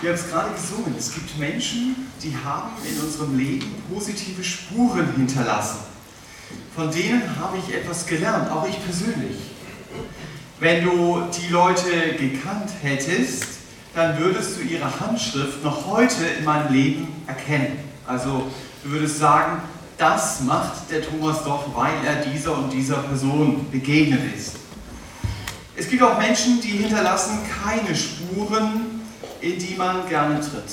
Wir haben es gerade gesungen. Es gibt Menschen, die haben in unserem Leben positive Spuren hinterlassen. Von denen habe ich etwas gelernt, auch ich persönlich. Wenn du die Leute gekannt hättest, dann würdest du ihre Handschrift noch heute in meinem Leben erkennen. Also du würdest sagen, das macht der Thomas doch, weil er dieser und dieser Person begegnet ist. Es gibt auch Menschen, die hinterlassen keine Spuren, in die man gerne tritt.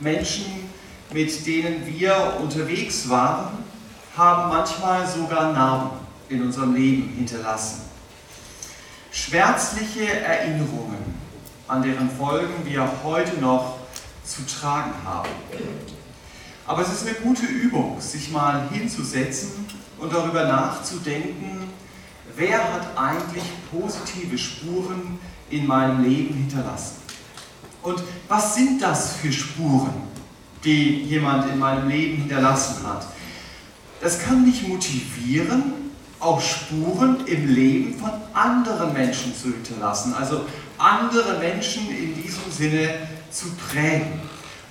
Menschen, mit denen wir unterwegs waren, haben manchmal sogar Narben in unserem Leben hinterlassen. Schmerzliche Erinnerungen, an deren Folgen wir heute noch zu tragen haben. Aber es ist eine gute Übung, sich mal hinzusetzen und darüber nachzudenken, wer hat eigentlich positive Spuren in meinem Leben hinterlassen? Und was sind das für Spuren, die jemand in meinem Leben hinterlassen hat? Das kann mich motivieren, auch Spuren im Leben von anderen Menschen zu hinterlassen, also andere Menschen in diesem Sinne zu prägen.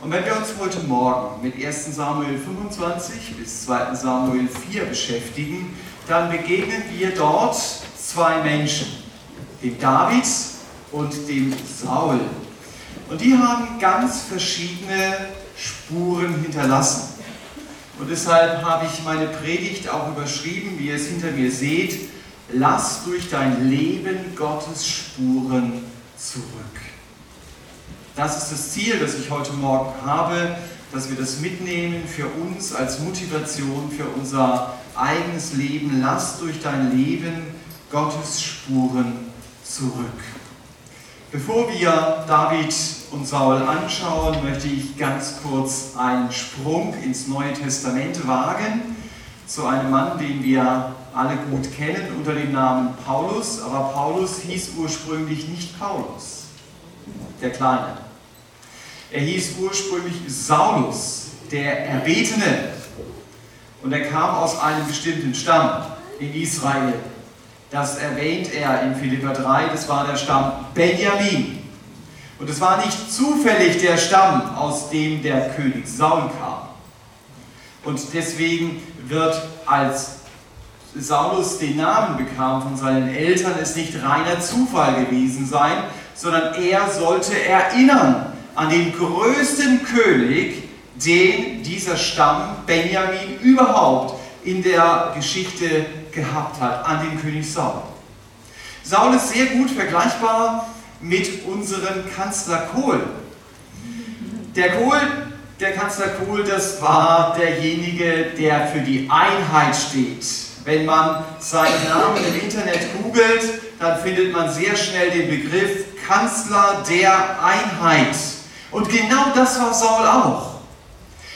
Und wenn wir uns heute Morgen mit 1 Samuel 25 bis 2 Samuel 4 beschäftigen, dann begegnen wir dort zwei Menschen, dem David und dem Saul. Und die haben ganz verschiedene Spuren hinterlassen. Und deshalb habe ich meine Predigt auch überschrieben, wie ihr es hinter mir seht, lass durch dein Leben Gottes Spuren zurück. Das ist das Ziel, das ich heute Morgen habe, dass wir das mitnehmen für uns als Motivation für unser eigenes Leben. Lass durch dein Leben Gottes Spuren zurück. Bevor wir David und Saul anschauen, möchte ich ganz kurz einen Sprung ins Neue Testament wagen zu einem Mann, den wir alle gut kennen unter dem Namen Paulus. Aber Paulus hieß ursprünglich nicht Paulus, der Kleine. Er hieß ursprünglich Saulus, der Erbetene. Und er kam aus einem bestimmten Stamm in Israel. Das erwähnt er in Philippa 3, das war der Stamm Benjamin. Und es war nicht zufällig der Stamm, aus dem der König Saul kam. Und deswegen wird, als Saulus den Namen bekam von seinen Eltern, es nicht reiner Zufall gewesen sein, sondern er sollte erinnern an den größten König, den dieser Stamm Benjamin überhaupt in der Geschichte gehabt hat, an den König Saul. Saul ist sehr gut vergleichbar mit unserem Kanzler Kohl. Der Kohl, der Kanzler Kohl, das war derjenige, der für die Einheit steht. Wenn man seinen Namen im Internet googelt, dann findet man sehr schnell den Begriff Kanzler der Einheit. Und genau das war Saul auch.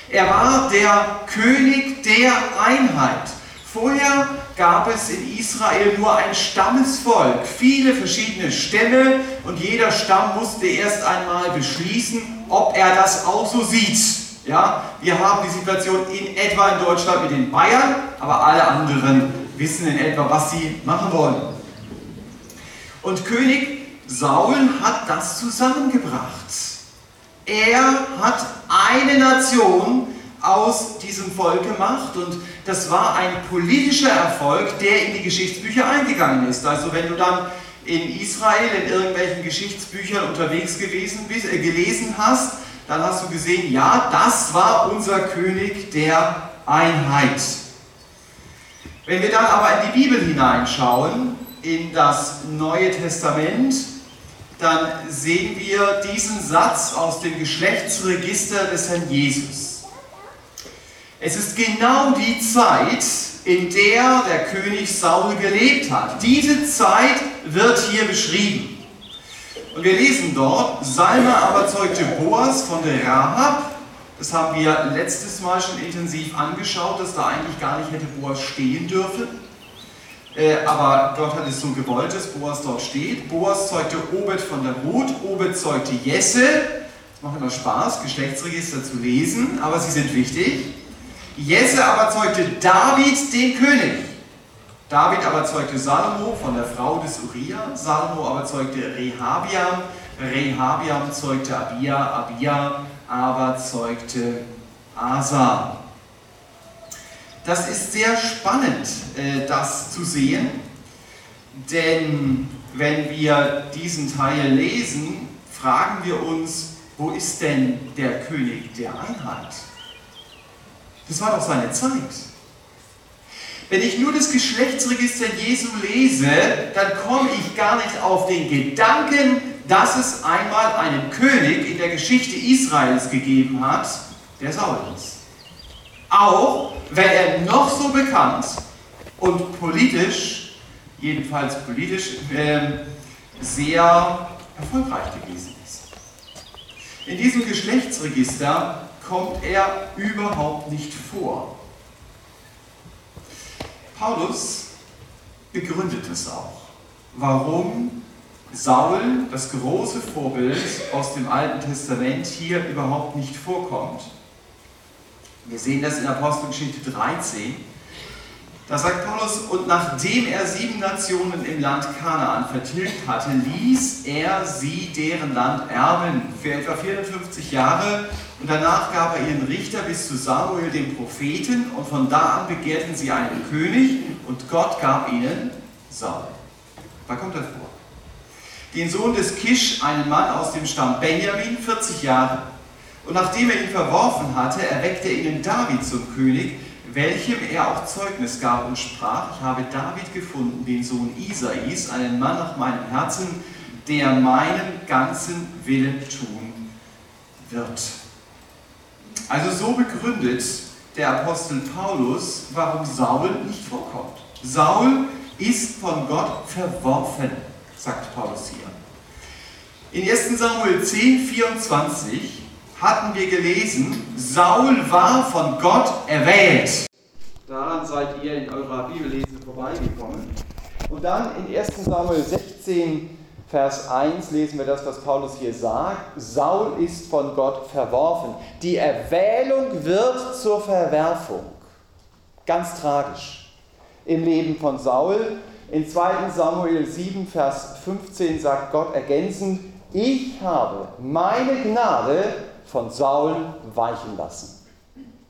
Er war der König der Einheit. Vorher gab es in Israel nur ein Stammesvolk, viele verschiedene Stämme und jeder Stamm musste erst einmal beschließen, ob er das auch so sieht. Ja, wir haben die Situation in etwa in Deutschland mit den Bayern, aber alle anderen wissen in etwa, was sie machen wollen. Und König Saul hat das zusammengebracht. Er hat eine Nation aus diesem Volk gemacht und das war ein politischer Erfolg, der in die Geschichtsbücher eingegangen ist. Also wenn du dann in Israel in irgendwelchen Geschichtsbüchern unterwegs gewesen bist, äh, gelesen hast, dann hast du gesehen, ja, das war unser König der Einheit. Wenn wir dann aber in die Bibel hineinschauen, in das Neue Testament, dann sehen wir diesen Satz aus dem Geschlechtsregister des Herrn Jesus. Es ist genau die Zeit, in der der König Saul gelebt hat. Diese Zeit wird hier beschrieben. Und wir lesen dort, Salma aber zeugte Boas von der Rahab. Das haben wir letztes Mal schon intensiv angeschaut, dass da eigentlich gar nicht hätte Boas stehen dürfen. Äh, aber Gott hat es so gewollt, dass Boas dort steht. Boas zeugte Obed von der Ruth, Obed zeugte Jesse. Es macht immer Spaß, Geschlechtsregister zu lesen, aber sie sind wichtig. Jesse aber zeugte David, den König. David aber zeugte Salomo von der Frau des Uriah. Salomo aber zeugte Rehabiam, Rehabiam zeugte Abia, Abia aber zeugte Asa. Das ist sehr spannend, äh, das zu sehen, denn wenn wir diesen Teil lesen, fragen wir uns, wo ist denn der König der Einheit? Das war doch seine Zeit. Wenn ich nur das Geschlechtsregister Jesu lese, dann komme ich gar nicht auf den Gedanken, dass es einmal einen König in der Geschichte Israels gegeben hat, der Saul ist. Auch wenn er noch so bekannt und politisch, jedenfalls politisch, äh, sehr erfolgreich gewesen ist. In diesem Geschlechtsregister kommt er überhaupt nicht vor. Paulus begründet es auch, warum Saul, das große Vorbild aus dem Alten Testament, hier überhaupt nicht vorkommt. Wir sehen das in Apostelgeschichte 13. Da sagt Paulus, und nachdem er sieben Nationen im Land Kanaan vertilgt hatte, ließ er sie deren Land erben für etwa 450 Jahre und danach gab er ihnen Richter bis zu Samuel, dem Propheten, und von da an begehrten sie einen König und Gott gab ihnen Saul. Da kommt er vor. Den Sohn des Kisch, einen Mann aus dem Stamm Benjamin, 40 Jahre. Und nachdem er ihn verworfen hatte, erweckte er ihnen David zum König, welchem er auch Zeugnis gab und sprach, ich habe David gefunden, den Sohn Isais, einen Mann nach meinem Herzen, der meinen ganzen Willen tun wird. Also so begründet der Apostel Paulus, warum Saul nicht vorkommt. Saul ist von Gott verworfen, sagt Paulus hier. In 1 Samuel 10, 24 hatten wir gelesen, Saul war von Gott erwählt. Daran seid ihr in eurer Bibellese vorbeigekommen. Und dann in 1 Samuel 16, Vers 1 lesen wir das, was Paulus hier sagt. Saul ist von Gott verworfen. Die Erwählung wird zur Verwerfung. Ganz tragisch. Im Leben von Saul. In 2 Samuel 7, Vers 15 sagt Gott ergänzend, ich habe meine Gnade von Saul weichen lassen.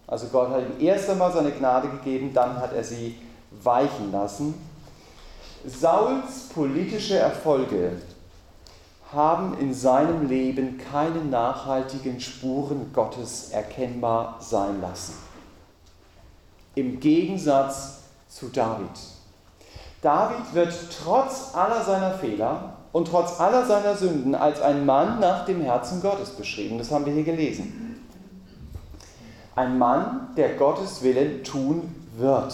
Also Gott hat ihm erst einmal seine Gnade gegeben, dann hat er sie weichen lassen. Sauls politische Erfolge haben in seinem Leben keine nachhaltigen Spuren Gottes erkennbar sein lassen. Im Gegensatz zu David. David wird trotz aller seiner Fehler und trotz aller seiner Sünden als ein Mann nach dem Herzen Gottes beschrieben. Das haben wir hier gelesen. Ein Mann, der Gottes Willen tun wird.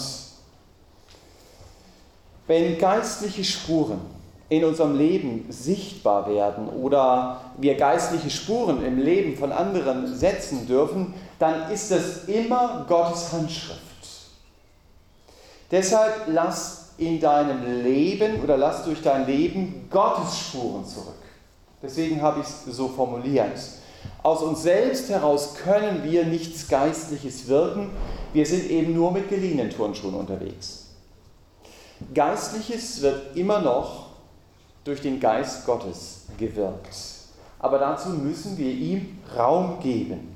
Wenn geistliche Spuren in unserem Leben sichtbar werden oder wir geistliche Spuren im Leben von anderen setzen dürfen, dann ist das immer Gottes Handschrift. Deshalb lass in deinem Leben oder lass durch dein Leben Gottes Spuren zurück. Deswegen habe ich es so formuliert. Aus uns selbst heraus können wir nichts Geistliches wirken. Wir sind eben nur mit geliehenen Turnschuhen unterwegs. Geistliches wird immer noch durch den Geist Gottes gewirkt. Aber dazu müssen wir ihm Raum geben.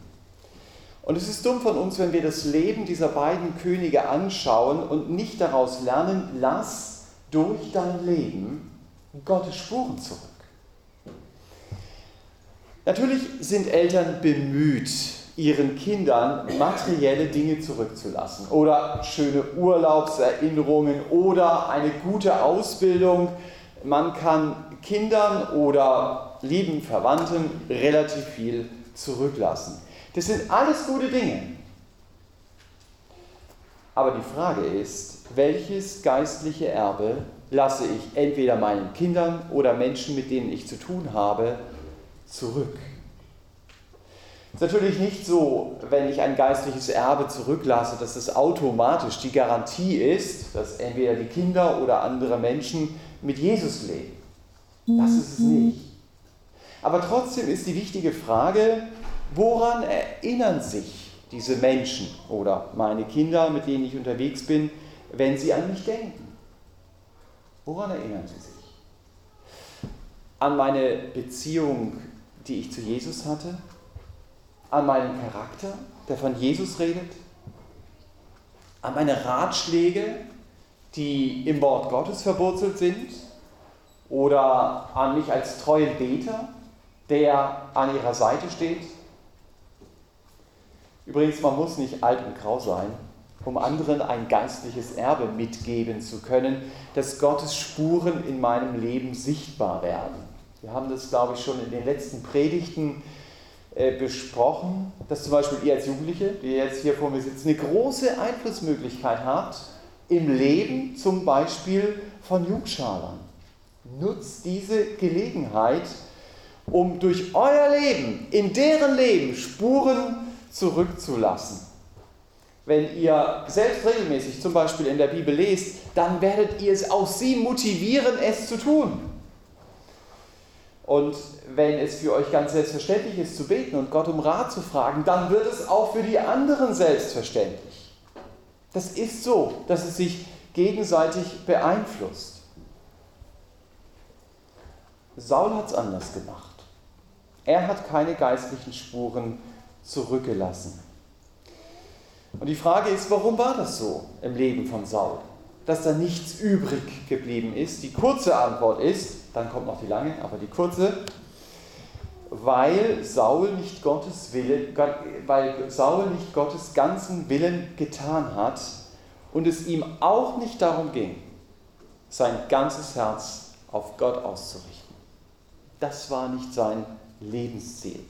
Und es ist dumm von uns, wenn wir das Leben dieser beiden Könige anschauen und nicht daraus lernen, lass durch dein Leben Gottes Spuren zurück. Natürlich sind Eltern bemüht, ihren Kindern materielle Dinge zurückzulassen oder schöne Urlaubserinnerungen oder eine gute Ausbildung. Man kann Kindern oder lieben Verwandten relativ viel zurücklassen. Das sind alles gute Dinge. Aber die Frage ist, welches geistliche Erbe lasse ich entweder meinen Kindern oder Menschen, mit denen ich zu tun habe, zurück? Es ist natürlich nicht so, wenn ich ein geistliches Erbe zurücklasse, dass es automatisch die Garantie ist, dass entweder die Kinder oder andere Menschen mit Jesus leben. Das ist es nicht. Aber trotzdem ist die wichtige Frage, Woran erinnern sich diese Menschen oder meine Kinder, mit denen ich unterwegs bin, wenn sie an mich denken? Woran erinnern sie sich? an meine Beziehung, die ich zu Jesus hatte, an meinen Charakter, der von Jesus redet, an meine Ratschläge, die im Wort Gottes verwurzelt sind, oder an mich als treuen Beter, der an ihrer Seite steht. Übrigens, man muss nicht alt und grau sein, um anderen ein geistliches Erbe mitgeben zu können, dass Gottes Spuren in meinem Leben sichtbar werden. Wir haben das, glaube ich, schon in den letzten Predigten äh, besprochen, dass zum Beispiel ihr als Jugendliche, die jetzt hier vor mir sitzen, eine große Einflussmöglichkeit habt im Leben zum Beispiel von Jungschalern. Nutzt diese Gelegenheit, um durch euer Leben, in deren Leben Spuren zurückzulassen. Wenn ihr selbst regelmäßig zum Beispiel in der Bibel lest, dann werdet ihr es auch sie motivieren, es zu tun. Und wenn es für euch ganz selbstverständlich ist zu beten und Gott um Rat zu fragen, dann wird es auch für die anderen selbstverständlich. Das ist so, dass es sich gegenseitig beeinflusst. Saul hat es anders gemacht. Er hat keine geistlichen Spuren zurückgelassen. Und die Frage ist, warum war das so im Leben von Saul? Dass da nichts übrig geblieben ist. Die kurze Antwort ist, dann kommt noch die lange, aber die kurze, weil Saul nicht Gottes Wille, weil Saul nicht Gottes ganzen Willen getan hat und es ihm auch nicht darum ging, sein ganzes Herz auf Gott auszurichten. Das war nicht sein Lebensziel.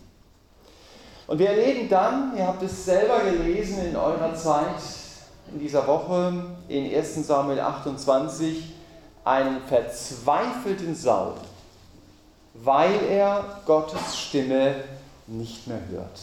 Und wir erleben dann, ihr habt es selber gelesen in eurer Zeit in dieser Woche in 1 Samuel 28, einen verzweifelten Saul, weil er Gottes Stimme nicht mehr hört.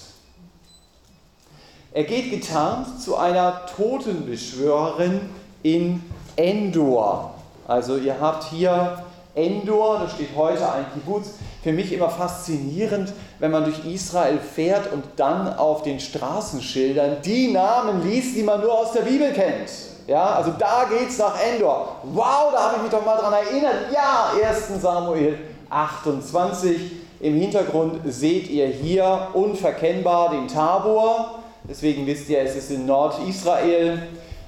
Er geht getarnt zu einer Totenbeschwörerin in Endor. Also ihr habt hier Endor, da steht heute ein Kibbutz. Für mich immer faszinierend, wenn man durch Israel fährt und dann auf den Straßenschildern die Namen liest, die man nur aus der Bibel kennt. Ja, also da geht's nach Endor. Wow, da habe ich mich doch mal dran erinnert. Ja, 1. Samuel 28. Im Hintergrund seht ihr hier unverkennbar den Tabor. Deswegen wisst ihr, es ist in Nordisrael.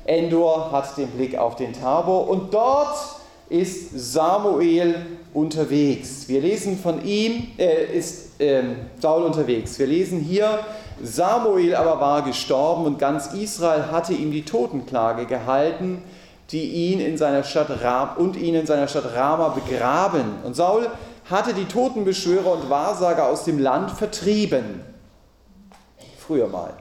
Endor hat den Blick auf den Tabor und dort ist Samuel unterwegs. Wir lesen von ihm, äh, ist äh, Saul unterwegs. Wir lesen hier, Samuel aber war gestorben und ganz Israel hatte ihm die Totenklage gehalten, die ihn in seiner Stadt Ram und ihn in seiner Stadt Rama begraben. Und Saul hatte die Totenbeschwörer und Wahrsager aus dem Land vertrieben. Früher mal.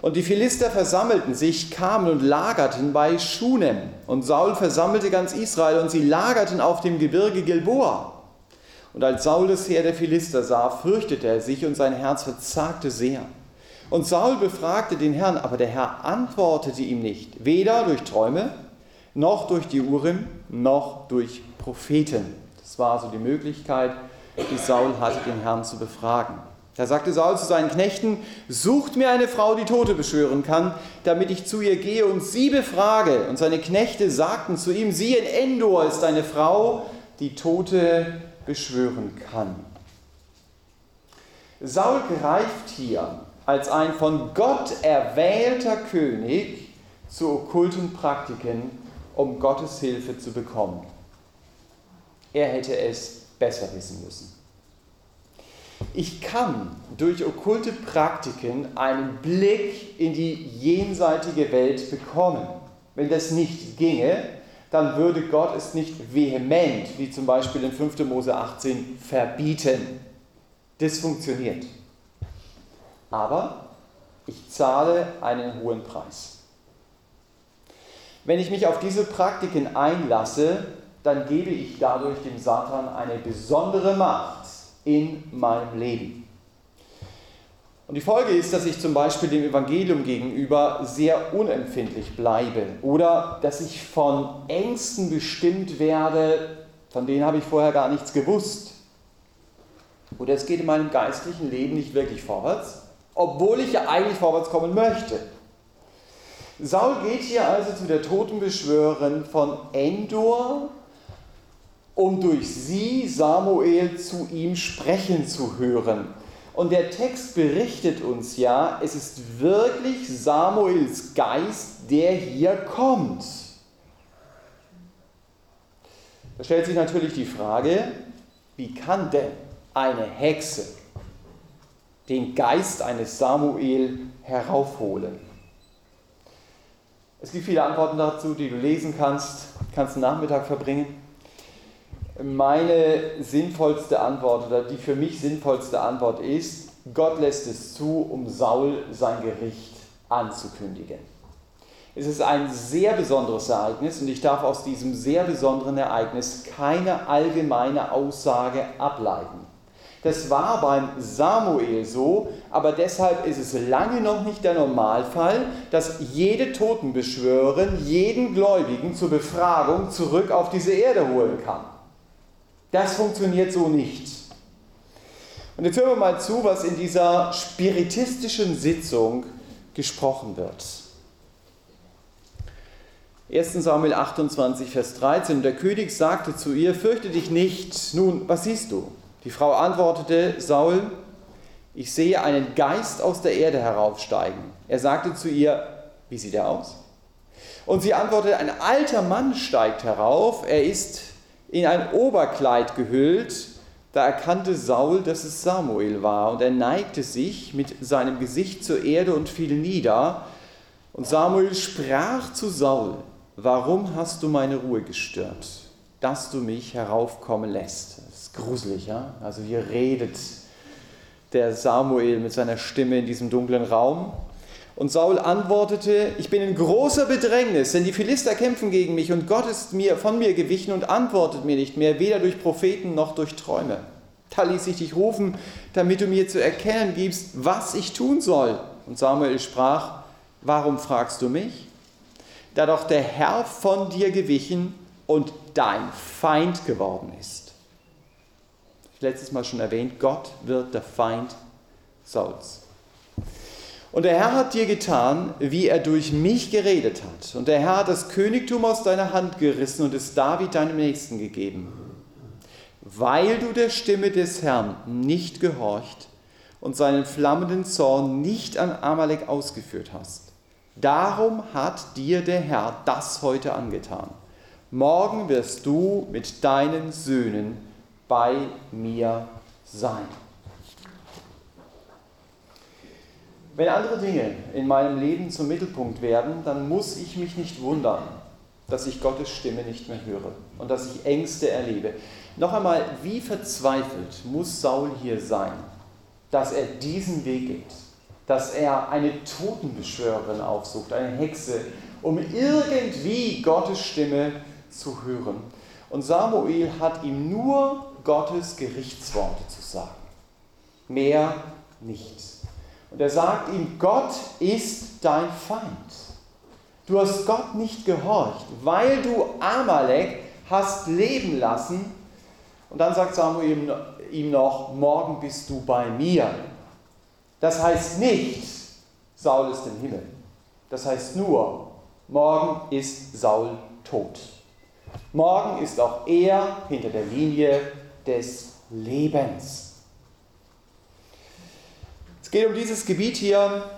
Und die Philister versammelten sich, kamen und lagerten bei Schunem. Und Saul versammelte ganz Israel und sie lagerten auf dem Gebirge Gilboa. Und als Saul das Heer der Philister sah, fürchtete er sich und sein Herz verzagte sehr. Und Saul befragte den Herrn, aber der Herr antwortete ihm nicht, weder durch Träume, noch durch die Urim, noch durch Propheten. Das war also die Möglichkeit, die Saul hatte, den Herrn zu befragen. Da sagte Saul zu seinen Knechten, sucht mir eine Frau, die Tote beschwören kann, damit ich zu ihr gehe und sie befrage. Und seine Knechte sagten zu ihm, siehe, in Endor ist eine Frau, die Tote beschwören kann. Saul greift hier als ein von Gott erwählter König zu okkulten Praktiken, um Gottes Hilfe zu bekommen. Er hätte es besser wissen müssen. Ich kann durch okkulte Praktiken einen Blick in die jenseitige Welt bekommen. Wenn das nicht ginge, dann würde Gott es nicht vehement, wie zum Beispiel in 5. Mose 18, verbieten. Das funktioniert. Aber ich zahle einen hohen Preis. Wenn ich mich auf diese Praktiken einlasse, dann gebe ich dadurch dem Satan eine besondere Macht in meinem Leben. Und die Folge ist, dass ich zum Beispiel dem Evangelium gegenüber sehr unempfindlich bleibe oder dass ich von Ängsten bestimmt werde, von denen habe ich vorher gar nichts gewusst. Oder es geht in meinem geistlichen Leben nicht wirklich vorwärts, obwohl ich ja eigentlich vorwärts kommen möchte. Saul geht hier also zu der Totenbeschwörerin von Endor um durch sie Samuel zu ihm sprechen zu hören. Und der Text berichtet uns ja, es ist wirklich Samuels Geist, der hier kommt. Da stellt sich natürlich die Frage, wie kann denn eine Hexe den Geist eines Samuel heraufholen? Es gibt viele Antworten dazu, die du lesen kannst, kannst einen Nachmittag verbringen. Meine sinnvollste Antwort oder die für mich sinnvollste Antwort ist, Gott lässt es zu, um Saul sein Gericht anzukündigen. Es ist ein sehr besonderes Ereignis und ich darf aus diesem sehr besonderen Ereignis keine allgemeine Aussage ableiten. Das war beim Samuel so, aber deshalb ist es lange noch nicht der Normalfall, dass jede Totenbeschwörerin jeden Gläubigen zur Befragung zurück auf diese Erde holen kann. Das funktioniert so nicht. Und jetzt hören wir mal zu, was in dieser spiritistischen Sitzung gesprochen wird. 1 Samuel 28, Vers 13. Und der König sagte zu ihr, fürchte dich nicht. Nun, was siehst du? Die Frau antwortete, Saul, ich sehe einen Geist aus der Erde heraufsteigen. Er sagte zu ihr, wie sieht er aus? Und sie antwortete, ein alter Mann steigt herauf, er ist in ein Oberkleid gehüllt. Da erkannte Saul, dass es Samuel war, und er neigte sich mit seinem Gesicht zur Erde und fiel nieder. Und Samuel sprach zu Saul, warum hast du meine Ruhe gestört, dass du mich heraufkommen lässt? Das ist gruselig, ja? Also hier redet der Samuel mit seiner Stimme in diesem dunklen Raum. Und Saul antwortete, ich bin in großer Bedrängnis, denn die Philister kämpfen gegen mich und Gott ist mir von mir gewichen und antwortet mir nicht mehr, weder durch Propheten noch durch Träume. Da ließ ich dich rufen, damit du mir zu erkennen gibst, was ich tun soll. Und Samuel sprach, warum fragst du mich? da doch der Herr von dir gewichen und dein Feind geworden ist. Letztes Mal schon erwähnt, Gott wird der Feind Sauls. Und der Herr hat dir getan, wie er durch mich geredet hat. Und der Herr hat das Königtum aus deiner Hand gerissen und es David deinem Nächsten gegeben. Weil du der Stimme des Herrn nicht gehorcht und seinen flammenden Zorn nicht an Amalek ausgeführt hast. Darum hat dir der Herr das heute angetan. Morgen wirst du mit deinen Söhnen bei mir sein. Wenn andere Dinge in meinem Leben zum Mittelpunkt werden, dann muss ich mich nicht wundern, dass ich Gottes Stimme nicht mehr höre und dass ich Ängste erlebe. Noch einmal, wie verzweifelt muss Saul hier sein, dass er diesen Weg geht? dass er eine Totenbeschwörerin aufsucht, eine Hexe, um irgendwie Gottes Stimme zu hören. Und Samuel hat ihm nur Gottes Gerichtsworte zu sagen. Mehr nichts. Und er sagt ihm, Gott ist dein Feind. Du hast Gott nicht gehorcht, weil du Amalek hast leben lassen. Und dann sagt Samuel ihm noch, morgen bist du bei mir. Das heißt nicht, Saul ist im Himmel. Das heißt nur, morgen ist Saul tot. Morgen ist auch er hinter der Linie des Lebens. Es geht um dieses Gebiet hier.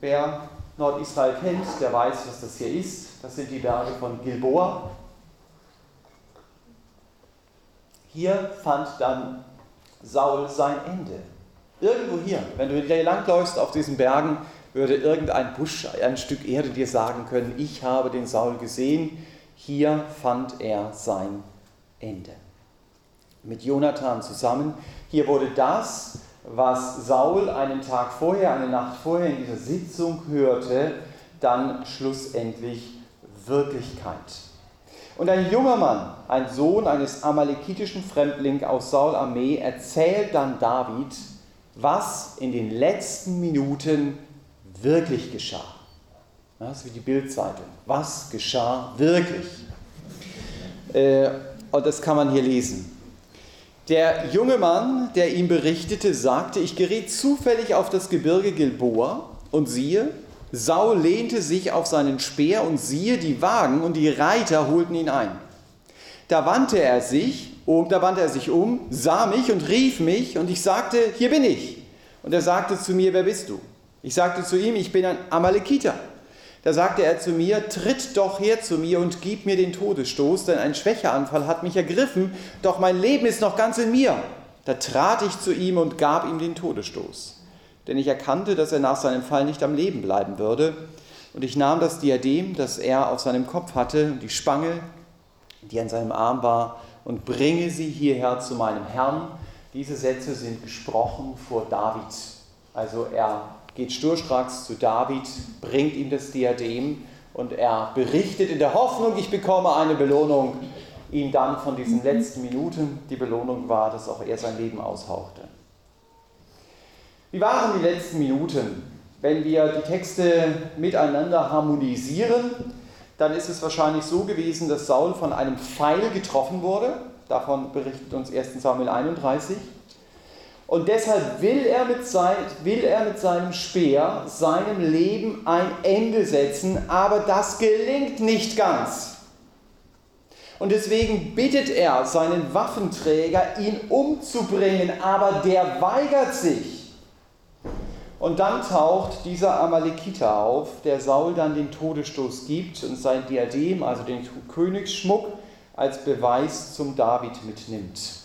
Wer Nordisrael kennt, der weiß, was das hier ist. Das sind die Berge von Gilboa. Hier fand dann Saul sein Ende. Irgendwo hier, wenn du hier langläufst auf diesen Bergen, würde irgendein Busch, ein Stück Erde dir sagen können, ich habe den Saul gesehen, hier fand er sein Ende. Mit Jonathan zusammen. Hier wurde das, was Saul einen Tag vorher, eine Nacht vorher in dieser Sitzung hörte, dann schlussendlich Wirklichkeit. Und ein junger Mann, ein Sohn eines amalekitischen Fremdlings aus Saul Armee, erzählt dann David, was in den letzten Minuten wirklich geschah. Das ist wie die Bildzeitung. Was geschah wirklich? Äh, und das kann man hier lesen. Der junge Mann, der ihm berichtete, sagte, ich geriet zufällig auf das Gebirge Gilboa und siehe, Saul lehnte sich auf seinen Speer und siehe, die Wagen und die Reiter holten ihn ein. Da wandte er sich um, da wandte er sich um, sah mich und rief mich und ich sagte, hier bin ich. Und er sagte zu mir, wer bist du? Ich sagte zu ihm, ich bin ein Amalekiter. Da sagte er zu mir, tritt doch her zu mir und gib mir den Todesstoß, denn ein Schwächeanfall hat mich ergriffen, doch mein Leben ist noch ganz in mir. Da trat ich zu ihm und gab ihm den Todesstoß. Denn ich erkannte, dass er nach seinem Fall nicht am Leben bleiben würde. Und ich nahm das Diadem, das er auf seinem Kopf hatte, und die Spange, die an seinem Arm war, und bringe sie hierher zu meinem Herrn. Diese Sätze sind gesprochen vor David. Also er geht sturstracks zu David, bringt ihm das Diadem und er berichtet in der Hoffnung, ich bekomme eine Belohnung, ihm dann von diesen letzten Minuten die Belohnung war, dass auch er sein Leben aushauchte. Wie waren die letzten Minuten? Wenn wir die Texte miteinander harmonisieren, dann ist es wahrscheinlich so gewesen, dass Saul von einem Pfeil getroffen wurde. Davon berichtet uns 1 Samuel 31. Und deshalb will er, mit sein, will er mit seinem Speer seinem Leben ein Ende setzen, aber das gelingt nicht ganz. Und deswegen bittet er seinen Waffenträger, ihn umzubringen, aber der weigert sich. Und dann taucht dieser Amalekiter auf, der Saul dann den Todesstoß gibt und sein Diadem, also den Königsschmuck, als Beweis zum David mitnimmt.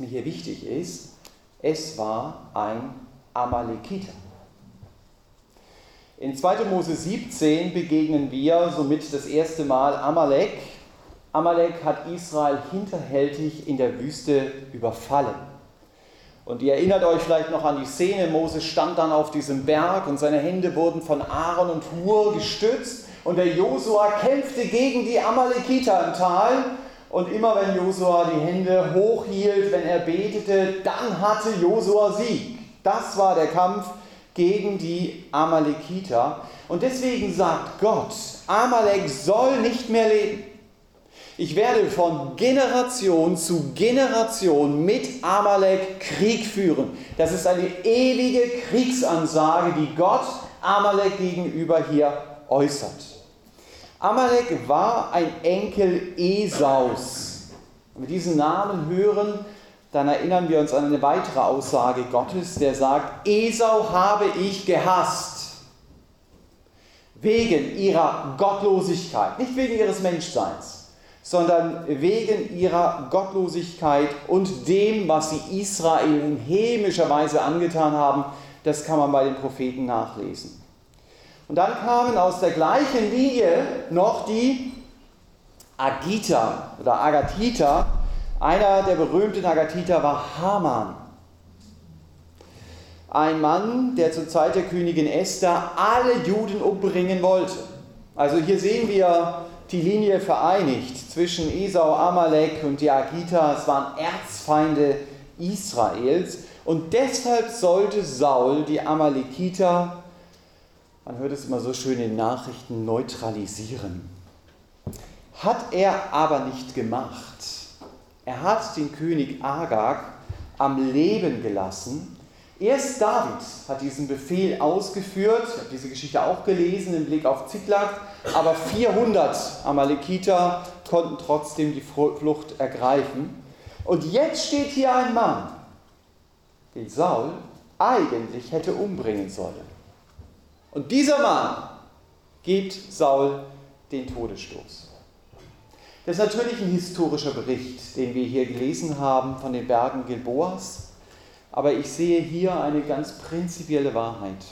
Mir hier wichtig ist, es war ein Amalekiter. In 2. Mose 17 begegnen wir somit das erste Mal Amalek. Amalek hat Israel hinterhältig in der Wüste überfallen. Und ihr erinnert euch vielleicht noch an die Szene, Moses stand dann auf diesem Berg und seine Hände wurden von Aaron und Hur gestützt und der Josua kämpfte gegen die Amalekiter im Tal. Und immer wenn Josua die Hände hochhielt, wenn er betete, dann hatte Josua Sieg. Das war der Kampf gegen die Amalekiter. Und deswegen sagt Gott, Amalek soll nicht mehr leben. Ich werde von Generation zu Generation mit Amalek Krieg führen. Das ist eine ewige Kriegsansage, die Gott Amalek gegenüber hier äußert. Amalek war ein Enkel Esaus. Wenn wir diesen Namen hören, dann erinnern wir uns an eine weitere Aussage Gottes, der sagt, Esau habe ich gehasst. Wegen ihrer Gottlosigkeit, nicht wegen ihres Menschseins sondern wegen ihrer Gottlosigkeit und dem, was sie Israel in hämischer Weise angetan haben, das kann man bei den Propheten nachlesen. Und dann kamen aus der gleichen Linie noch die Agita oder Agatita. Einer der berühmten Agatiter war Haman. Ein Mann, der zur Zeit der Königin Esther alle Juden umbringen wollte. Also hier sehen wir die Linie vereinigt zwischen Esau, Amalek und die Agita. Es waren Erzfeinde Israels. Und deshalb sollte Saul die Amalekiter, man hört es immer so schön in Nachrichten, neutralisieren. Hat er aber nicht gemacht. Er hat den König Agag am Leben gelassen. Erst David hat diesen Befehl ausgeführt. Ich habe diese Geschichte auch gelesen im Blick auf Ziklag aber 400 Amalekiter konnten trotzdem die Flucht ergreifen. Und jetzt steht hier ein Mann, den Saul eigentlich hätte umbringen sollen. Und dieser Mann gibt Saul den Todesstoß. Das ist natürlich ein historischer Bericht, den wir hier gelesen haben von den Bergen Gilboas, aber ich sehe hier eine ganz prinzipielle Wahrheit.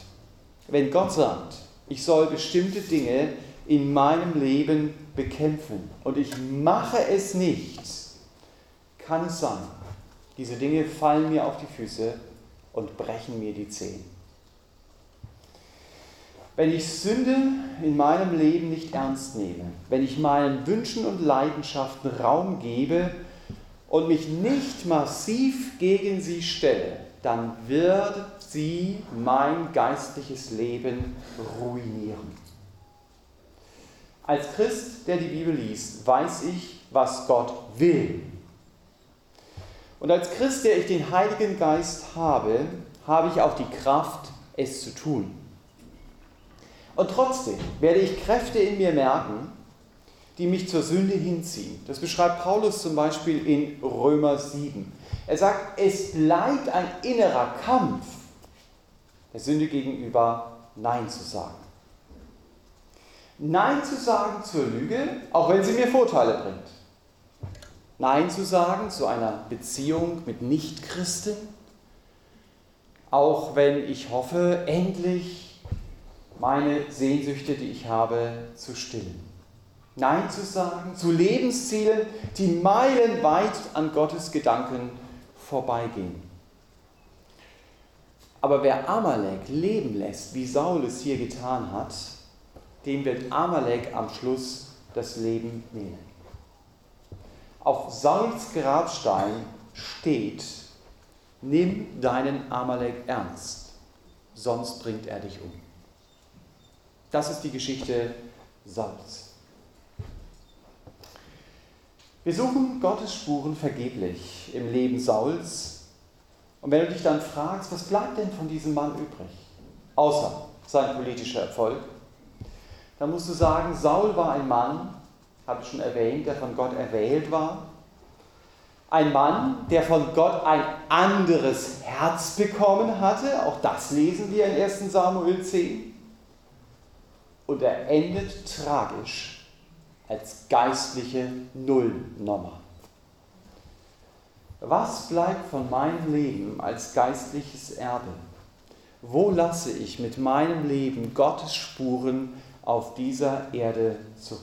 Wenn Gott sagt, ich soll bestimmte Dinge in meinem Leben bekämpfen und ich mache es nicht, kann es sein, diese Dinge fallen mir auf die Füße und brechen mir die Zehen. Wenn ich Sünde in meinem Leben nicht ernst nehme, wenn ich meinen Wünschen und Leidenschaften Raum gebe und mich nicht massiv gegen sie stelle, dann wird sie mein geistliches Leben ruinieren. Als Christ, der die Bibel liest, weiß ich, was Gott will. Und als Christ, der ich den Heiligen Geist habe, habe ich auch die Kraft, es zu tun. Und trotzdem werde ich Kräfte in mir merken, die mich zur Sünde hinziehen. Das beschreibt Paulus zum Beispiel in Römer 7. Er sagt, es bleibt ein innerer Kampf, der Sünde gegenüber Nein zu sagen. Nein zu sagen zur Lüge, auch wenn sie mir Vorteile bringt. Nein zu sagen zu einer Beziehung mit Nichtchristen, auch wenn ich hoffe, endlich meine Sehnsüchte, die ich habe, zu stillen. Nein zu sagen zu Lebenszielen, die meilenweit an Gottes Gedanken vorbeigehen. Aber wer Amalek leben lässt, wie Saul es hier getan hat, dem wird Amalek am Schluss das Leben nehmen. Auf Sauls Grabstein steht, nimm deinen Amalek ernst, sonst bringt er dich um. Das ist die Geschichte Sauls. Wir suchen Gottes Spuren vergeblich im Leben Sauls. Und wenn du dich dann fragst, was bleibt denn von diesem Mann übrig, außer sein politischer Erfolg, dann musst du sagen, Saul war ein Mann, habe ich schon erwähnt, der von Gott erwählt war. Ein Mann, der von Gott ein anderes Herz bekommen hatte. Auch das lesen wir in 1 Samuel 10. Und er endet tragisch als geistliche Nullnummer. Was bleibt von meinem Leben als geistliches Erbe? Wo lasse ich mit meinem Leben Gottes Spuren auf dieser Erde zurück?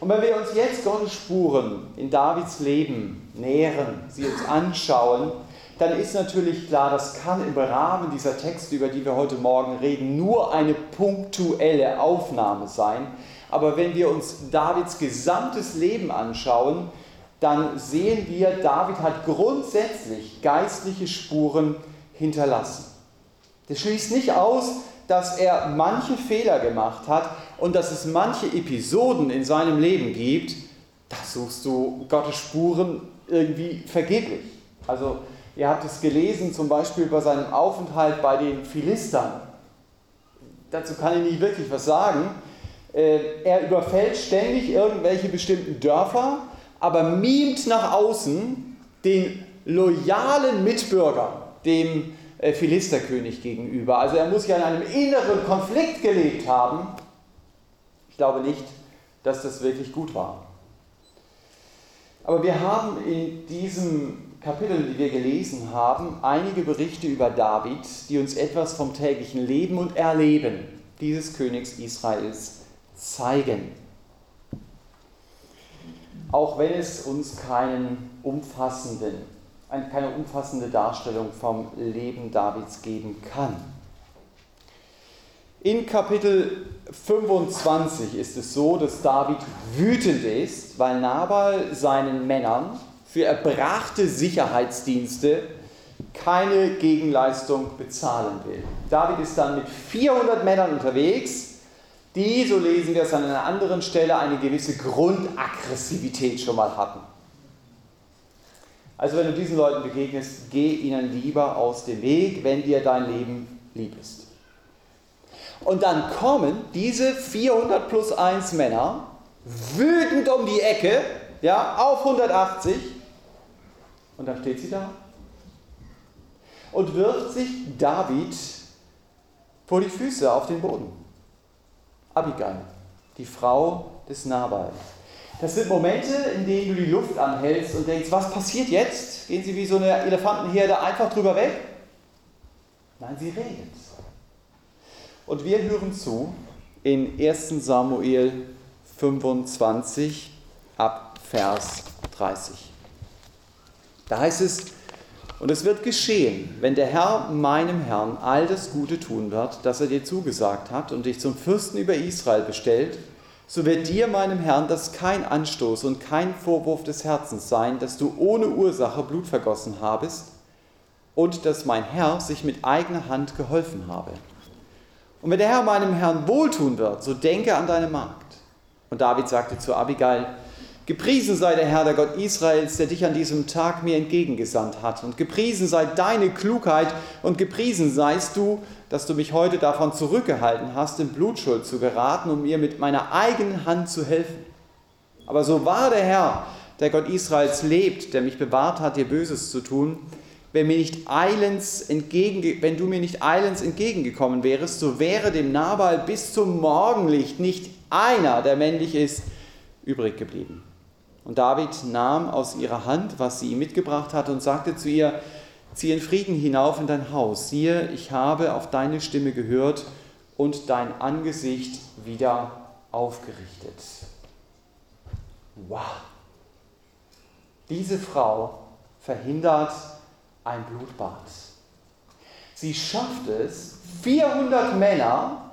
Und wenn wir uns jetzt Gottes Spuren in Davids Leben nähern, sie uns anschauen, dann ist natürlich klar, das kann im Rahmen dieser Texte, über die wir heute Morgen reden, nur eine punktuelle Aufnahme sein. Aber wenn wir uns Davids gesamtes Leben anschauen, dann sehen wir, David hat grundsätzlich geistliche Spuren hinterlassen. Das schließt nicht aus, dass er manche Fehler gemacht hat und dass es manche Episoden in seinem Leben gibt, da suchst du Gottes Spuren irgendwie vergeblich. Also ihr habt es gelesen, zum Beispiel bei seinem Aufenthalt bei den Philistern. Dazu kann ich nicht wirklich was sagen. Äh, er überfällt ständig irgendwelche bestimmten Dörfer, aber mimt nach außen den loyalen Mitbürger, dem äh, Philisterkönig gegenüber. Also er muss ja in einem inneren Konflikt gelebt haben. Ich glaube nicht, dass das wirklich gut war. Aber wir haben in diesem Kapitel, die wir gelesen haben, einige Berichte über David, die uns etwas vom täglichen Leben und Erleben dieses Königs Israels zeigen. Auch wenn es uns keinen umfassenden, keine umfassende Darstellung vom Leben Davids geben kann. In Kapitel 25 ist es so, dass David wütend ist, weil Nabal seinen Männern für erbrachte Sicherheitsdienste keine Gegenleistung bezahlen will. David ist dann mit 400 Männern unterwegs die, so lesen wir es an einer anderen Stelle, eine gewisse Grundaggressivität schon mal hatten. Also wenn du diesen Leuten begegnest, geh ihnen lieber aus dem Weg, wenn dir dein Leben lieb ist. Und dann kommen diese 400 plus 1 Männer wütend um die Ecke, ja, auf 180. Und dann steht sie da und wirft sich David vor die Füße auf den Boden. Abigail, die Frau des Nabal. Das sind Momente, in denen du die Luft anhältst und denkst, was passiert jetzt? Gehen sie wie so eine Elefantenherde einfach drüber weg? Nein, sie redet. Und wir hören zu in 1 Samuel 25 ab Vers 30. Da heißt es, und es wird geschehen, wenn der Herr meinem Herrn all das Gute tun wird, das er dir zugesagt hat und dich zum Fürsten über Israel bestellt, so wird dir, meinem Herrn, das kein Anstoß und kein Vorwurf des Herzens sein, dass du ohne Ursache Blut vergossen habest und dass mein Herr sich mit eigener Hand geholfen habe. Und wenn der Herr meinem Herrn wohltun wird, so denke an deine Magd. Und David sagte zu Abigail, Gepriesen sei der Herr, der Gott Israels, der dich an diesem Tag mir entgegengesandt hat. Und gepriesen sei deine Klugheit und gepriesen seist du, dass du mich heute davon zurückgehalten hast, in Blutschuld zu geraten, um mir mit meiner eigenen Hand zu helfen. Aber so wahr der Herr, der Gott Israels lebt, der mich bewahrt hat, dir Böses zu tun, wenn, mir nicht eilends entgegen, wenn du mir nicht eilends entgegengekommen wärest, so wäre dem Nabal bis zum Morgenlicht nicht einer, der männlich ist, übrig geblieben. Und David nahm aus ihrer Hand, was sie ihm mitgebracht hatte, und sagte zu ihr, zieh in Frieden hinauf in dein Haus. Siehe, ich habe auf deine Stimme gehört und dein Angesicht wieder aufgerichtet. Wow! Diese Frau verhindert ein Blutbad. Sie schafft es, 400 Männer,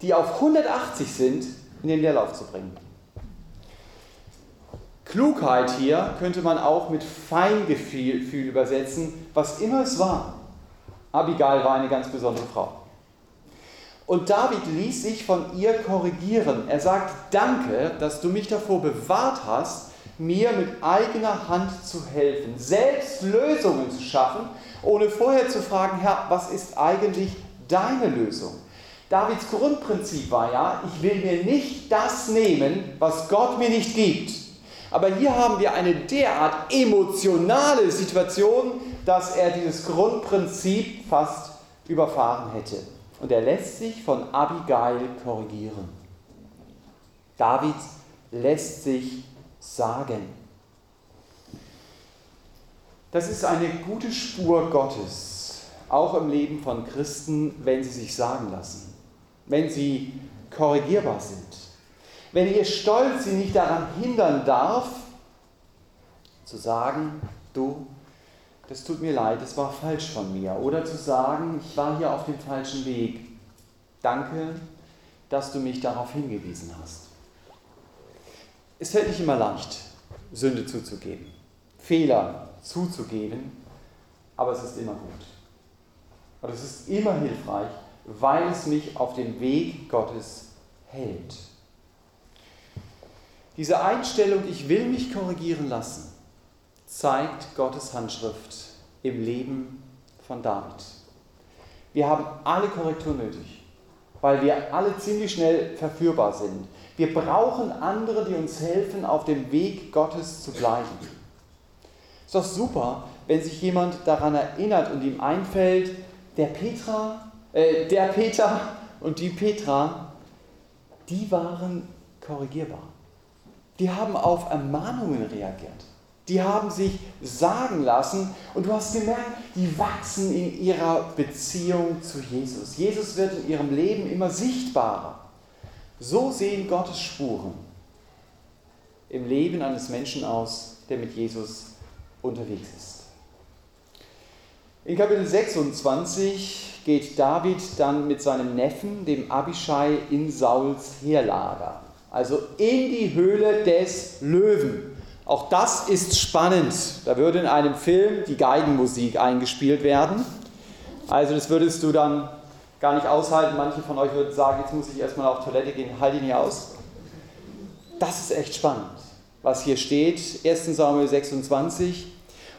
die auf 180 sind, in den Leerlauf zu bringen. Klugheit hier könnte man auch mit Feingefühl übersetzen, was immer es war. Abigail war eine ganz besondere Frau. Und David ließ sich von ihr korrigieren. Er sagt, danke, dass du mich davor bewahrt hast, mir mit eigener Hand zu helfen, selbst Lösungen zu schaffen, ohne vorher zu fragen, Herr, was ist eigentlich deine Lösung? Davids Grundprinzip war ja, ich will mir nicht das nehmen, was Gott mir nicht gibt. Aber hier haben wir eine derart emotionale Situation, dass er dieses Grundprinzip fast überfahren hätte. Und er lässt sich von Abigail korrigieren. David lässt sich sagen. Das ist eine gute Spur Gottes, auch im Leben von Christen, wenn sie sich sagen lassen, wenn sie korrigierbar sind, wenn ihr Stolz sie nicht daran hindern darf, zu sagen, du, das tut mir leid, das war falsch von mir. Oder zu sagen, ich war hier auf dem falschen Weg. Danke, dass du mich darauf hingewiesen hast. Es fällt nicht immer leicht, Sünde zuzugeben, Fehler zuzugeben, aber es ist immer gut. Und es ist immer hilfreich, weil es mich auf dem Weg Gottes hält. Diese Einstellung, ich will mich korrigieren lassen, zeigt Gottes Handschrift im Leben von David. Wir haben alle Korrektur nötig, weil wir alle ziemlich schnell verführbar sind. Wir brauchen andere, die uns helfen, auf dem Weg Gottes zu bleiben. Ist doch super, wenn sich jemand daran erinnert und ihm einfällt, der Petra, äh, der Peter und die Petra, die waren korrigierbar. Die haben auf Ermahnungen reagiert. Die haben sich sagen lassen und du hast gemerkt, die wachsen in ihrer Beziehung zu Jesus. Jesus wird in ihrem Leben immer sichtbarer. So sehen Gottes Spuren im Leben eines Menschen aus, der mit Jesus unterwegs ist. In Kapitel 26 geht David dann mit seinem Neffen, dem Abishai, in Sauls Heerlager, also in die Höhle des Löwen. Auch das ist spannend. Da würde in einem Film die Geigenmusik eingespielt werden. Also das würdest du dann gar nicht aushalten. Manche von euch würden sagen, jetzt muss ich erstmal auf Toilette gehen, halt ihn hier aus. Das ist echt spannend, was hier steht. 1 Samuel 26.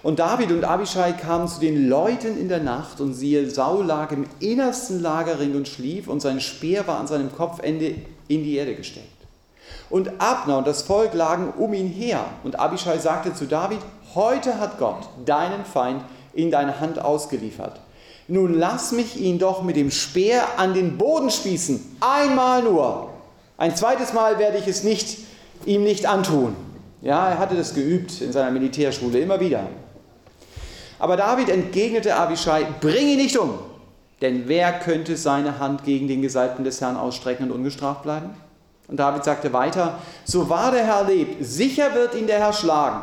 Und David und Abishai kamen zu den Leuten in der Nacht und siehe, Saul lag im innersten Lagerring und schlief und sein Speer war an seinem Kopfende in die Erde gesteckt. Und Abner und das Volk lagen um ihn her. Und Abishai sagte zu David, heute hat Gott deinen Feind in deine Hand ausgeliefert. Nun lass mich ihn doch mit dem Speer an den Boden spießen. Einmal nur. Ein zweites Mal werde ich es nicht, ihm nicht antun. Ja, er hatte das geübt in seiner Militärschule immer wieder. Aber David entgegnete Abishai, bring ihn nicht um, denn wer könnte seine Hand gegen den Gesalbten des Herrn ausstrecken und ungestraft bleiben? Und David sagte weiter, so wahr der Herr lebt, sicher wird ihn der Herr schlagen,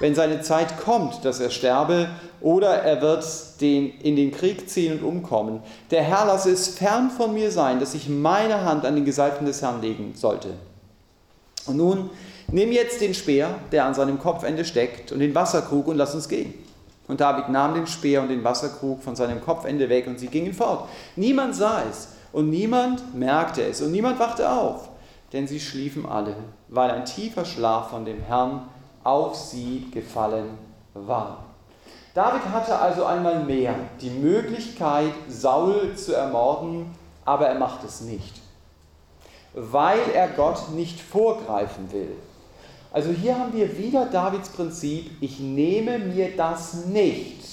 wenn seine Zeit kommt, dass er sterbe, oder er wird den, in den Krieg ziehen und umkommen. Der Herr lasse es fern von mir sein, dass ich meine Hand an den Gesalbten des Herrn legen sollte. Und nun nimm jetzt den Speer, der an seinem Kopfende steckt, und den Wasserkrug und lass uns gehen. Und David nahm den Speer und den Wasserkrug von seinem Kopfende weg und sie gingen fort. Niemand sah es und niemand merkte es und niemand wachte auf denn sie schliefen alle, weil ein tiefer Schlaf von dem Herrn auf sie gefallen war. David hatte also einmal mehr die Möglichkeit, Saul zu ermorden, aber er macht es nicht, weil er Gott nicht vorgreifen will. Also hier haben wir wieder Davids Prinzip, ich nehme mir das nicht,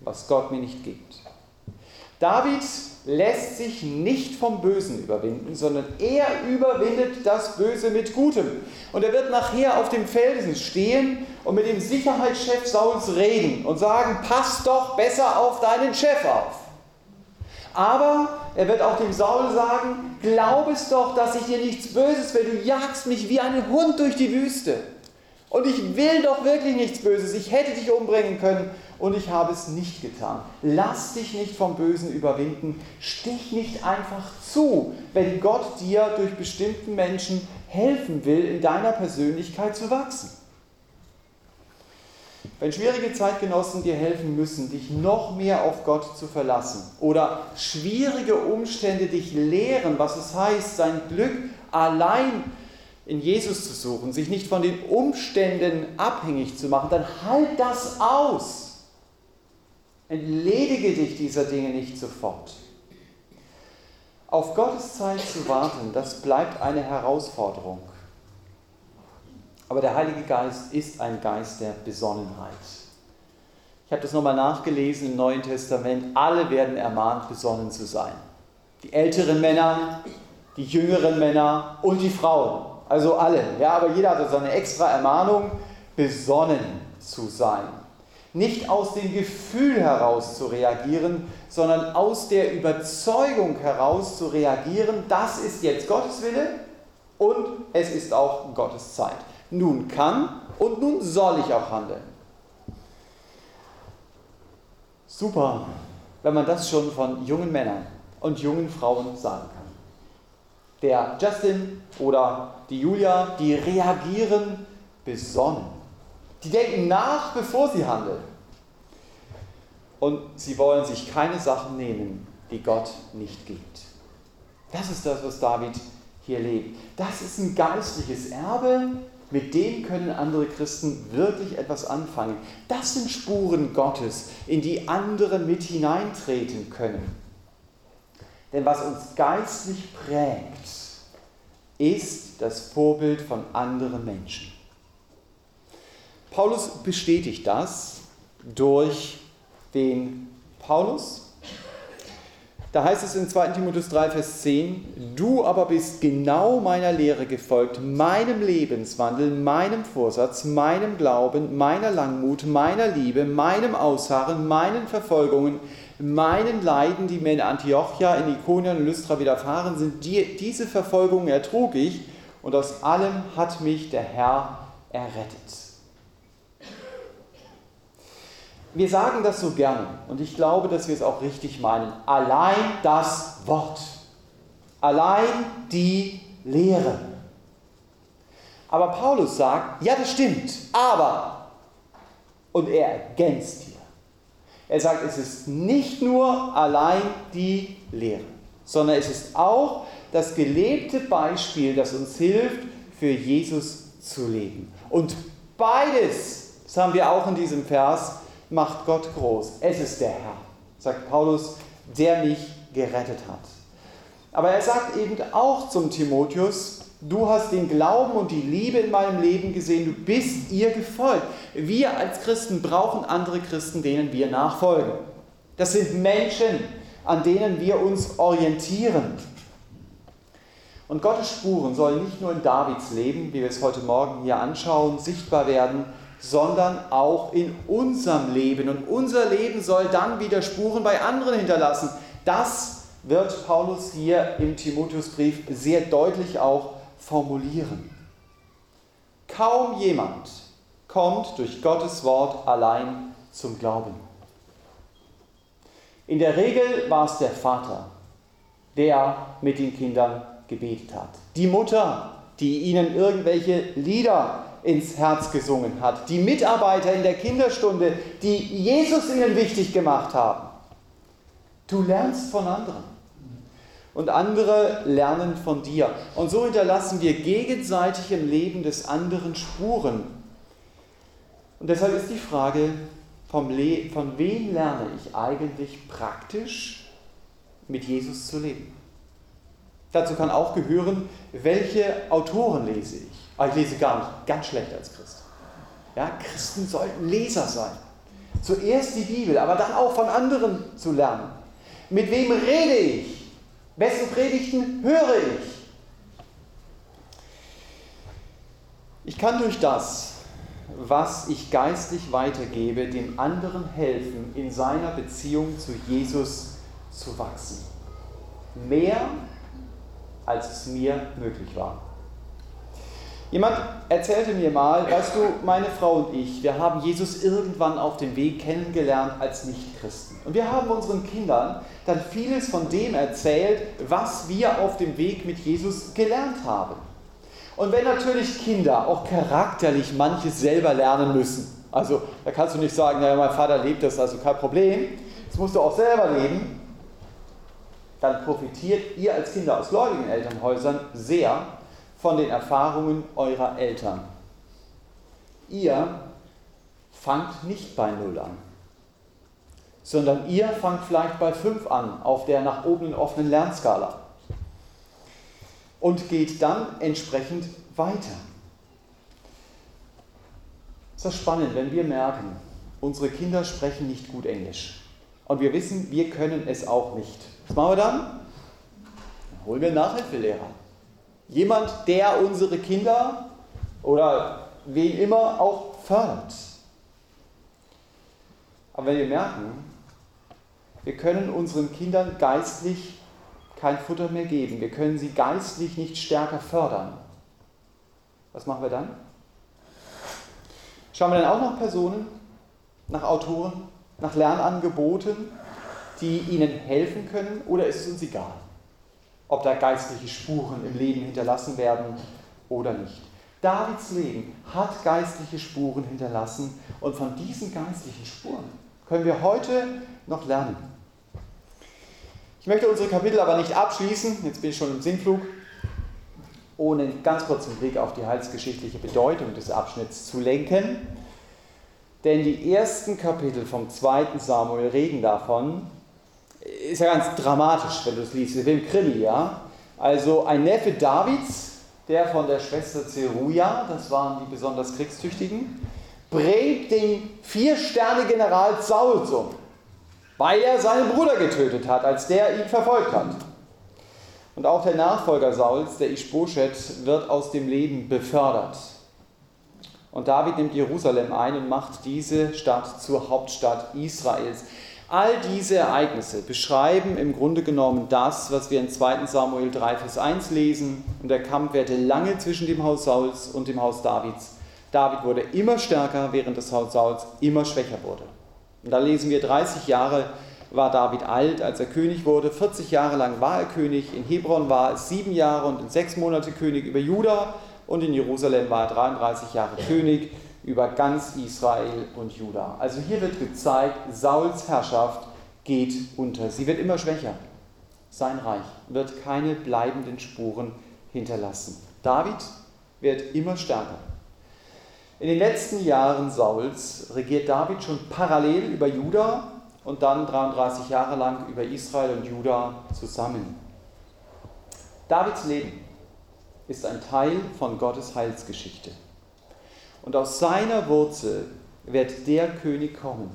was Gott mir nicht gibt. David lässt sich nicht vom Bösen überwinden, sondern er überwindet das Böse mit Gutem. Und er wird nachher auf dem Felsen stehen und mit dem Sicherheitschef Sauls reden und sagen, pass doch besser auf deinen Chef auf. Aber er wird auch dem Saul sagen, glaub es doch, dass ich dir nichts Böses will, du jagst mich wie ein Hund durch die Wüste. Und ich will doch wirklich nichts Böses, ich hätte dich umbringen können und ich habe es nicht getan. Lass dich nicht vom Bösen überwinden. Stich nicht einfach zu, wenn Gott dir durch bestimmten Menschen helfen will, in deiner Persönlichkeit zu wachsen. Wenn schwierige Zeitgenossen dir helfen müssen, dich noch mehr auf Gott zu verlassen oder schwierige Umstände dich lehren, was es heißt, sein Glück allein in Jesus zu suchen, sich nicht von den Umständen abhängig zu machen, dann halt das aus. Entledige dich dieser Dinge nicht sofort. Auf Gottes Zeit zu warten, das bleibt eine Herausforderung. Aber der Heilige Geist ist ein Geist der Besonnenheit. Ich habe das nochmal nachgelesen im Neuen Testament. Alle werden ermahnt, besonnen zu sein. Die älteren Männer, die jüngeren Männer und die Frauen. Also alle. Ja, aber jeder hat so eine extra Ermahnung, besonnen zu sein nicht aus dem Gefühl heraus zu reagieren, sondern aus der Überzeugung heraus zu reagieren, das ist jetzt Gottes Wille und es ist auch Gottes Zeit. Nun kann und nun soll ich auch handeln. Super, wenn man das schon von jungen Männern und jungen Frauen sagen kann. Der Justin oder die Julia, die reagieren besonnen die denken nach, bevor sie handeln. Und sie wollen sich keine Sachen nehmen, die Gott nicht gibt. Das ist das, was David hier lebt. Das ist ein geistliches Erbe, mit dem können andere Christen wirklich etwas anfangen. Das sind Spuren Gottes, in die andere mit hineintreten können. Denn was uns geistlich prägt, ist das Vorbild von anderen Menschen. Paulus bestätigt das durch den Paulus. Da heißt es in 2 Timotheus 3, Vers 10, du aber bist genau meiner Lehre gefolgt, meinem Lebenswandel, meinem Vorsatz, meinem Glauben, meiner Langmut, meiner Liebe, meinem Ausharren, meinen Verfolgungen, meinen Leiden, die mir in Antiochia, in Ikonien und Lystra widerfahren sind. Die, diese Verfolgungen ertrug ich und aus allem hat mich der Herr errettet. Wir sagen das so gerne und ich glaube, dass wir es auch richtig meinen. Allein das Wort. Allein die Lehre. Aber Paulus sagt, ja, das stimmt, aber. Und er ergänzt hier. Er sagt, es ist nicht nur allein die Lehre, sondern es ist auch das gelebte Beispiel, das uns hilft, für Jesus zu leben. Und beides, das haben wir auch in diesem Vers, macht Gott groß. Es ist der Herr, sagt Paulus, der mich gerettet hat. Aber er sagt eben auch zum Timotheus, du hast den Glauben und die Liebe in meinem Leben gesehen, du bist ihr gefolgt. Wir als Christen brauchen andere Christen, denen wir nachfolgen. Das sind Menschen, an denen wir uns orientieren. Und Gottes Spuren sollen nicht nur in Davids Leben, wie wir es heute Morgen hier anschauen, sichtbar werden, sondern auch in unserem Leben. Und unser Leben soll dann wieder Spuren bei anderen hinterlassen. Das wird Paulus hier im Timotheusbrief sehr deutlich auch formulieren. Kaum jemand kommt durch Gottes Wort allein zum Glauben. In der Regel war es der Vater, der mit den Kindern gebetet hat. Die Mutter, die ihnen irgendwelche Lieder ins Herz gesungen hat. Die Mitarbeiter in der Kinderstunde, die Jesus ihnen wichtig gemacht haben. Du lernst von anderen. und andere lernen von dir. Und so hinterlassen wir gegenseitig im Leben des anderen Spuren. Und deshalb ist die Frage, von wem lerne ich eigentlich praktisch mit Jesus zu leben? Dazu kann auch gehören, welche Autoren lese ich. Aber ich lese gar nicht, ganz schlecht als Christ. Ja, Christen sollten Leser sein. Zuerst die Bibel, aber dann auch von anderen zu lernen. Mit wem rede ich? Wessen Predigten höre ich? Ich kann durch das, was ich geistlich weitergebe, dem anderen helfen, in seiner Beziehung zu Jesus zu wachsen. Mehr als es mir möglich war. Jemand erzählte mir mal, weißt du, meine Frau und ich, wir haben Jesus irgendwann auf dem Weg kennengelernt als Nichtchristen. Und wir haben unseren Kindern dann vieles von dem erzählt, was wir auf dem Weg mit Jesus gelernt haben. Und wenn natürlich Kinder auch charakterlich manches selber lernen müssen, also da kannst du nicht sagen, naja, mein Vater lebt das, also kein Problem, das musst du auch selber leben, dann profitiert ihr als Kinder aus gläubigen Elternhäusern sehr von den Erfahrungen eurer Eltern. Ihr fangt nicht bei Null an, sondern ihr fangt vielleicht bei 5 an auf der nach oben offenen Lernskala und geht dann entsprechend weiter. Es ist spannend, wenn wir merken, unsere Kinder sprechen nicht gut Englisch und wir wissen, wir können es auch nicht. Was machen wir dann? Holen wir einen Nachhilfelehrer. Jemand, der unsere Kinder oder wen immer auch fördert. Aber wenn wir merken, wir können unseren Kindern geistlich kein Futter mehr geben, wir können sie geistlich nicht stärker fördern, was machen wir dann? Schauen wir dann auch nach Personen, nach Autoren, nach Lernangeboten, die ihnen helfen können, oder ist es uns egal? Ob da geistliche Spuren im Leben hinterlassen werden oder nicht. Davids Leben hat geistliche Spuren hinterlassen und von diesen geistlichen Spuren können wir heute noch lernen. Ich möchte unsere Kapitel aber nicht abschließen, jetzt bin ich schon im Sinnflug, ohne einen ganz kurzen Blick auf die heilsgeschichtliche Bedeutung des Abschnitts zu lenken. Denn die ersten Kapitel vom zweiten Samuel reden davon, ist ja ganz dramatisch, wenn du es liest. Wie im Krimi, ja. Also ein Neffe Davids, der von der Schwester Zeruja, das waren die besonders Kriegstüchtigen, bringt den Vier-Sterne-General Saul um, weil er seinen Bruder getötet hat, als der ihn verfolgt hat. Und auch der Nachfolger Sauls, der Ishbosheth, wird aus dem Leben befördert. Und David nimmt Jerusalem ein und macht diese Stadt zur Hauptstadt Israels. All diese Ereignisse beschreiben im Grunde genommen das, was wir in 2 Samuel 3, Vers 1 lesen. Und der Kampf währte lange zwischen dem Haus Sauls und dem Haus Davids. David wurde immer stärker, während das Haus Sauls immer schwächer wurde. Und da lesen wir, 30 Jahre war David alt, als er König wurde. 40 Jahre lang war er König. In Hebron war es sieben Jahre und in sechs Monate König über Juda. Und in Jerusalem war er 33 Jahre König über ganz Israel und Juda. Also hier wird gezeigt, Sauls Herrschaft geht unter. Sie wird immer schwächer. Sein Reich wird keine bleibenden Spuren hinterlassen. David wird immer stärker. In den letzten Jahren Sauls regiert David schon parallel über Juda und dann 33 Jahre lang über Israel und Juda zusammen. Davids Leben ist ein Teil von Gottes Heilsgeschichte. Und aus seiner Wurzel wird der König kommen,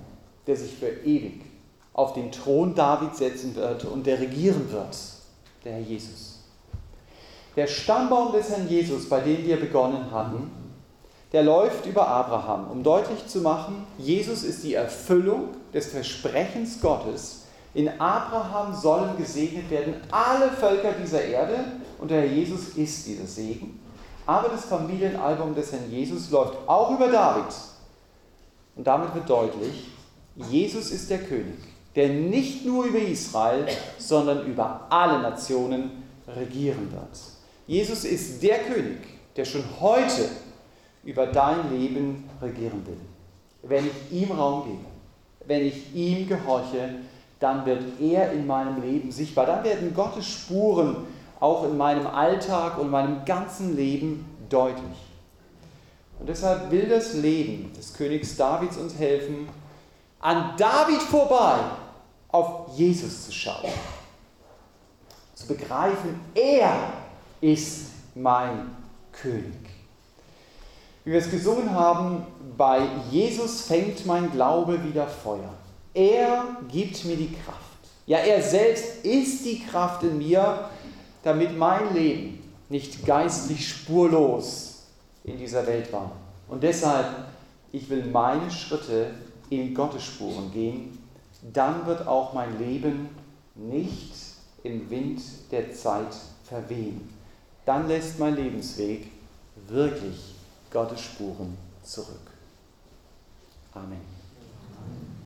der sich für ewig auf den Thron Davids setzen wird und der regieren wird, der Herr Jesus. Der Stammbaum des Herrn Jesus, bei dem wir begonnen hatten, der läuft über Abraham, um deutlich zu machen, Jesus ist die Erfüllung des Versprechens Gottes. In Abraham sollen gesegnet werden alle Völker dieser Erde und der Herr Jesus ist dieser Segen. Aber das Familienalbum des Herrn Jesus läuft auch über David. Und damit wird deutlich, Jesus ist der König, der nicht nur über Israel, sondern über alle Nationen regieren wird. Jesus ist der König, der schon heute über dein Leben regieren will. Wenn ich ihm Raum gebe, wenn ich ihm gehorche, dann wird er in meinem Leben sichtbar. Dann werden Gottes Spuren auch in meinem Alltag und meinem ganzen Leben deutlich. Und deshalb will das Leben des Königs Davids uns helfen, an David vorbei auf Jesus zu schauen. Zu begreifen, er ist mein König. Wie wir es gesungen haben, bei Jesus fängt mein Glaube wieder Feuer. Er gibt mir die Kraft. Ja, er selbst ist die Kraft in mir, damit mein Leben nicht geistlich spurlos in dieser Welt war. Und deshalb, ich will meine Schritte in Gottes Spuren gehen, dann wird auch mein Leben nicht im Wind der Zeit verwehen. Dann lässt mein Lebensweg wirklich Gottes Spuren zurück. Amen.